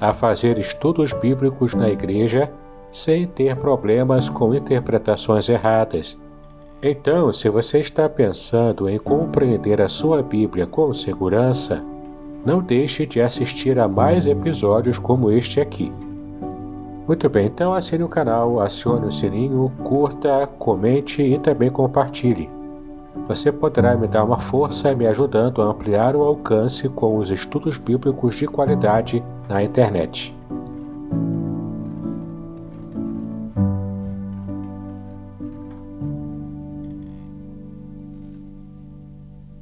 a fazer estudos bíblicos na igreja sem ter problemas com interpretações erradas. Então, se você está pensando em compreender a sua Bíblia com segurança, não deixe de assistir a mais episódios como este aqui. Muito bem, então assine o canal, acione o sininho, curta, comente e também compartilhe. Você poderá me dar uma força me ajudando a ampliar o alcance com os estudos bíblicos de qualidade na internet.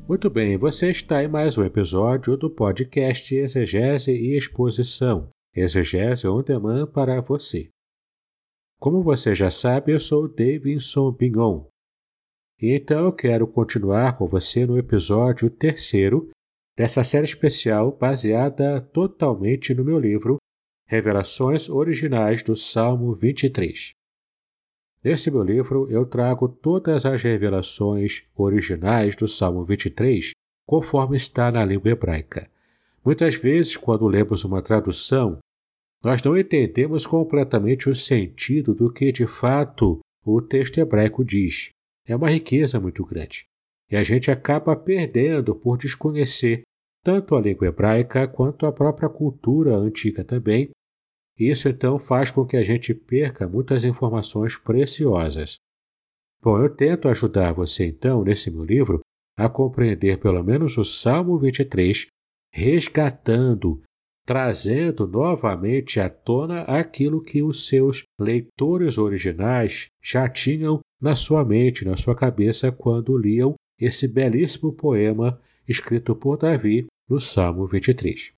Muito bem, você está em mais um episódio do podcast Exegese e Exposição, Exegese on Demand para você. Como você já sabe, eu sou Davidson Bignon. E então eu quero continuar com você no episódio terceiro dessa série especial baseada totalmente no meu livro Revelações Originais do Salmo 23. Nesse meu livro eu trago todas as revelações originais do Salmo 23 conforme está na língua hebraica. Muitas vezes, quando lemos uma tradução, nós não entendemos completamente o sentido do que de fato o texto hebraico diz. É uma riqueza muito grande. E a gente acaba perdendo por desconhecer tanto a língua hebraica quanto a própria cultura antiga também. Isso então faz com que a gente perca muitas informações preciosas. Bom, eu tento ajudar você então, nesse meu livro, a compreender pelo menos o Salmo 23, resgatando, trazendo novamente à tona aquilo que os seus leitores originais já tinham na sua mente, na sua cabeça, quando liam esse belíssimo poema escrito por Davi no Salmo 23.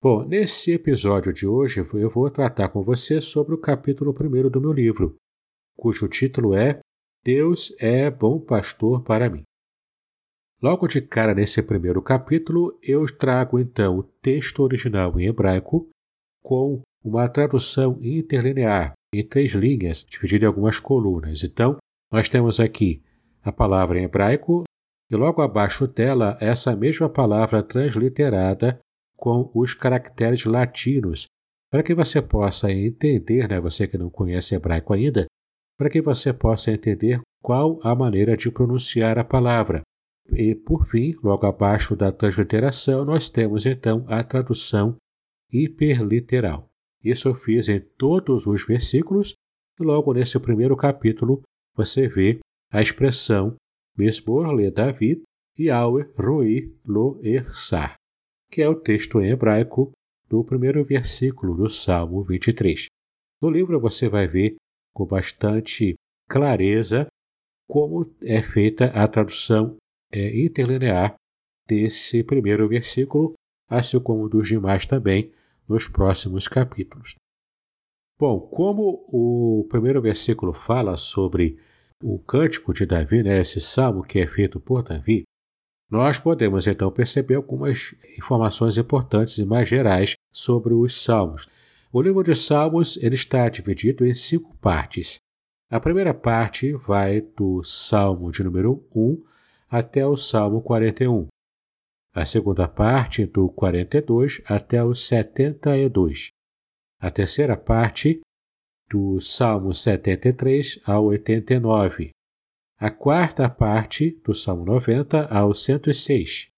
Bom, nesse episódio de hoje eu vou tratar com você sobre o capítulo 1 do meu livro, cujo título é Deus é bom pastor para mim. Logo de cara nesse primeiro capítulo, eu trago então o texto original em hebraico com uma tradução interlinear em três linhas, dividida em algumas colunas. Então, nós temos aqui a palavra em hebraico e logo abaixo dela essa mesma palavra transliterada com os caracteres latinos, para que você possa entender, né, você que não conhece hebraico ainda, para que você possa entender qual a maneira de pronunciar a palavra. E, por fim, logo abaixo da transliteração, nós temos então a tradução hiperliteral. Isso eu fiz em todos os versículos, e logo nesse primeiro capítulo você vê a expressão Mesmor le David e Auer Roi lo Ersar que é o texto em hebraico do primeiro versículo do Salmo 23. No livro você vai ver com bastante clareza como é feita a tradução é, interlinear desse primeiro versículo, assim como dos demais também nos próximos capítulos. Bom, como o primeiro versículo fala sobre o cântico de Davi, né, esse salmo que é feito por Davi, nós podemos então perceber algumas informações importantes e mais gerais sobre os salmos. O livro de Salmos ele está dividido em cinco partes. A primeira parte vai do Salmo de número 1 até o Salmo 41. A segunda parte do 42 até o 72. A terceira parte do Salmo 73 ao 89. A quarta parte do Salmo 90 ao 106.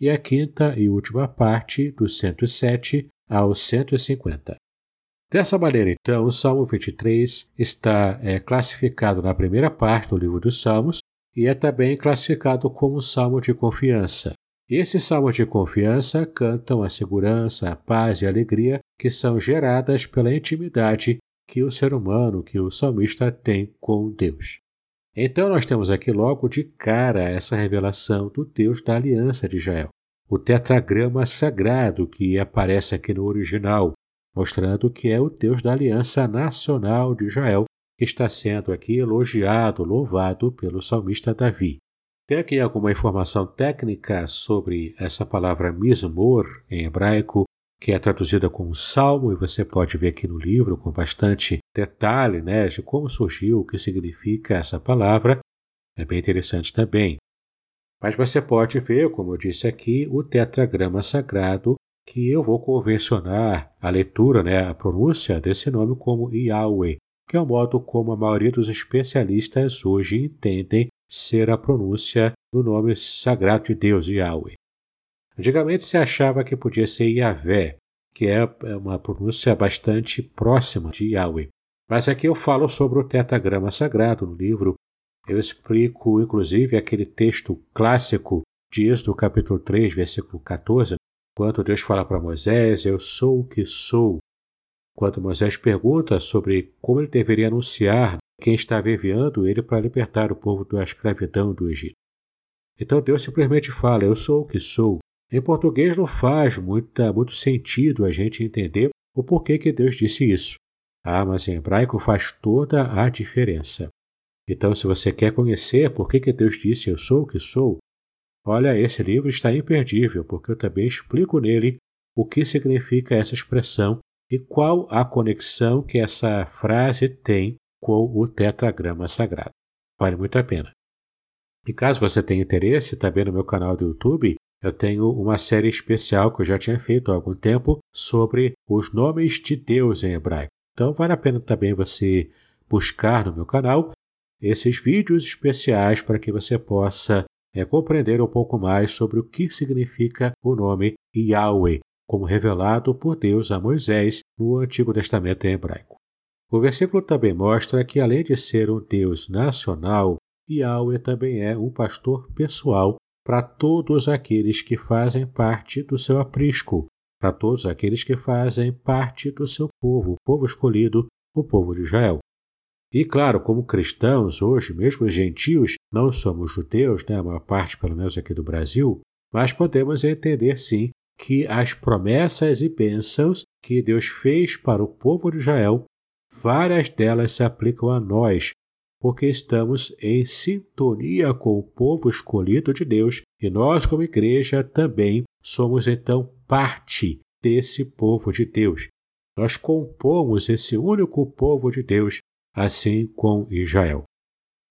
E a quinta e última parte do 107 ao 150. Dessa maneira, então, o Salmo 23 está é, classificado na primeira parte do livro dos Salmos e é também classificado como Salmo de confiança. Esses salmos de confiança cantam a segurança, a paz e a alegria que são geradas pela intimidade que o ser humano, que o salmista tem com Deus. Então nós temos aqui logo de cara essa revelação do Deus da aliança de Israel, o tetragrama sagrado que aparece aqui no original, mostrando que é o Deus da aliança nacional de Israel que está sendo aqui elogiado, louvado pelo salmista Davi. Tem aqui alguma informação técnica sobre essa palavra mismor em hebraico, que é traduzida como salmo, e você pode ver aqui no livro com bastante detalhe né, de como surgiu, o que significa essa palavra. É bem interessante também. Mas você pode ver, como eu disse aqui, o tetragrama sagrado que eu vou convencionar a leitura, né, a pronúncia desse nome como Yahweh, que é o modo como a maioria dos especialistas hoje entendem ser a pronúncia do nome sagrado de Deus, Yahweh. Antigamente se achava que podia ser Yahvé, que é uma pronúncia bastante próxima de Yahweh. Mas aqui eu falo sobre o tetagrama sagrado no livro. Eu explico, inclusive, aquele texto clássico de Êxodo capítulo 3, versículo 14, quando Deus fala para Moisés, eu sou o que sou. Quando Moisés pergunta sobre como ele deveria anunciar quem estava enviando ele para libertar o povo da escravidão do Egito. Então Deus simplesmente fala, eu sou o que sou. Em português não faz muita, muito sentido a gente entender o porquê que Deus disse isso. Ah, mas em hebraico faz toda a diferença. Então, se você quer conhecer por que, Deus disse eu sou o que sou, Olha, esse livro está imperdível, porque eu também explico nele o que significa essa expressão e qual a conexão que essa frase tem com o tetragrama sagrado. Vale muito a pena. E caso você tenha interesse, também no meu canal do YouTube, eu tenho uma série especial que eu já tinha feito há algum tempo sobre os nomes de Deus em hebraico. Então vale a pena também você buscar no meu canal esses vídeos especiais para que você possa é compreender um pouco mais sobre o que significa o nome Yahweh, como revelado por Deus a Moisés no Antigo Testamento em hebraico. O versículo também mostra que, além de ser um Deus nacional, Yahweh também é um pastor pessoal para todos aqueles que fazem parte do seu aprisco, para todos aqueles que fazem parte do seu povo, o povo escolhido, o povo de Israel. E claro, como cristãos, hoje, mesmo gentios, não somos judeus, né, a maior parte, pelo menos aqui do Brasil, mas podemos entender sim que as promessas e bênçãos que Deus fez para o povo de Israel, várias delas se aplicam a nós, porque estamos em sintonia com o povo escolhido de Deus e nós, como igreja, também somos então parte desse povo de Deus. Nós compomos esse único povo de Deus assim com Israel.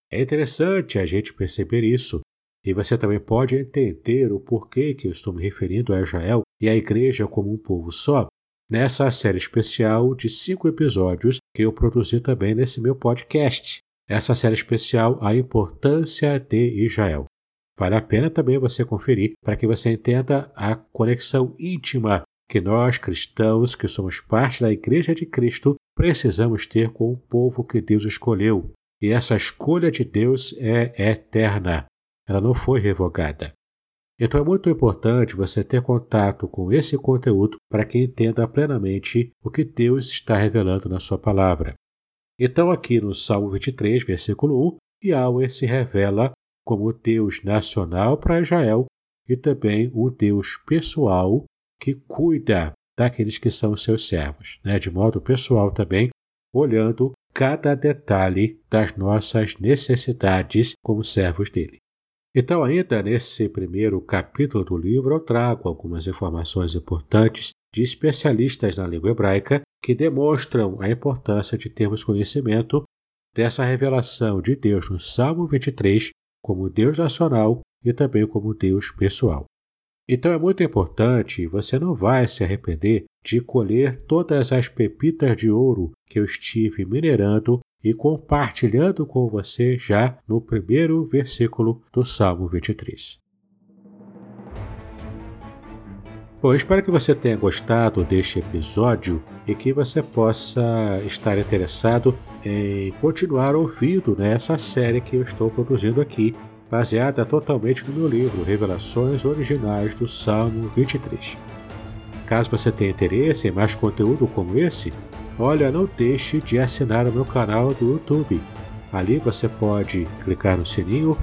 É interessante a gente perceber isso, e você também pode entender o porquê que eu estou me referindo a Israel e à igreja como um povo só, nessa série especial de cinco episódios que eu produzi também nesse meu podcast. Essa série especial, A Importância de Israel. Vale a pena também você conferir para que você entenda a conexão íntima que nós, cristãos, que somos parte da Igreja de Cristo, precisamos ter com o povo que Deus escolheu. E essa escolha de Deus é eterna. Ela não foi revogada. Então é muito importante você ter contato com esse conteúdo para que entenda plenamente o que Deus está revelando na sua palavra. Então, aqui no Salmo 23, versículo 1, Yahweh se revela como Deus nacional para Israel e também o Deus pessoal que cuida daqueles que são seus servos, né? de modo pessoal também, olhando cada detalhe das nossas necessidades como servos dele. Então, ainda nesse primeiro capítulo do livro, eu trago algumas informações importantes de especialistas na língua hebraica que demonstram a importância de termos conhecimento dessa revelação de Deus no Salmo 23 como Deus nacional e também como Deus pessoal. Então é muito importante, você não vai se arrepender de colher todas as pepitas de ouro que eu estive minerando e compartilhando com você já no primeiro versículo do Salmo 23. Bom, espero que você tenha gostado deste episódio e que você possa estar interessado em continuar ouvindo nessa série que eu estou produzindo aqui, baseada totalmente no meu livro Revelações Originais do Salmo 23. Caso você tenha interesse em mais conteúdo como esse, olha, não deixe de assinar o meu canal do YouTube. Ali você pode clicar no sininho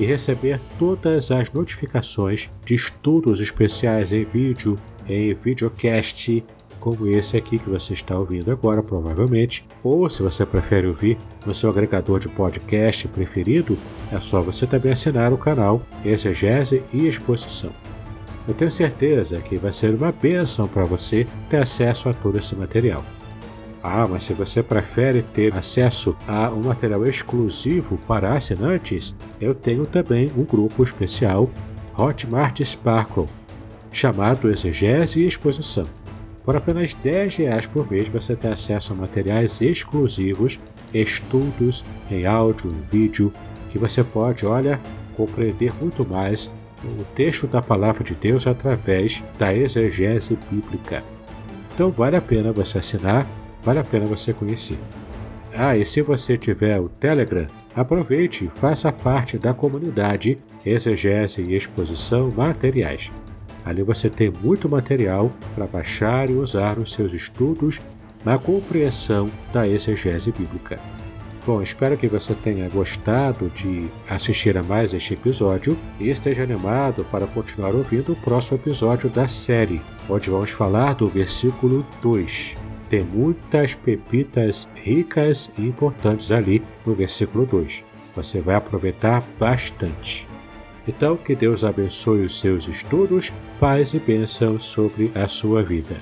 e receber todas as notificações de estudos especiais em vídeo, em videocast, como esse aqui que você está ouvindo agora, provavelmente, ou se você prefere ouvir no seu agregador de podcast preferido, é só você também assinar o canal Exegese e Exposição. Eu tenho certeza que vai ser uma bênção para você ter acesso a todo esse material. Ah, mas se você prefere ter acesso a um material exclusivo para assinantes, eu tenho também um grupo especial Hotmart Sparkle, chamado Exegese e Exposição. Por apenas 10 reais por mês você tem acesso a materiais exclusivos, estudos em áudio e vídeo, que você pode, olha, compreender muito mais o texto da palavra de Deus através da exegese bíblica. Então vale a pena você assinar vale a pena você conhecer. Ah, e se você tiver o Telegram, aproveite e faça parte da comunidade Exegese e Exposição Materiais. Ali você tem muito material para baixar e usar nos seus estudos na compreensão da exegese bíblica. Bom, espero que você tenha gostado de assistir a mais este episódio e esteja animado para continuar ouvindo o próximo episódio da série, onde vamos falar do versículo 2 tem muitas pepitas ricas e importantes ali no versículo 2. Você vai aproveitar bastante. Então, que Deus abençoe os seus estudos, paz e bênção sobre a sua vida.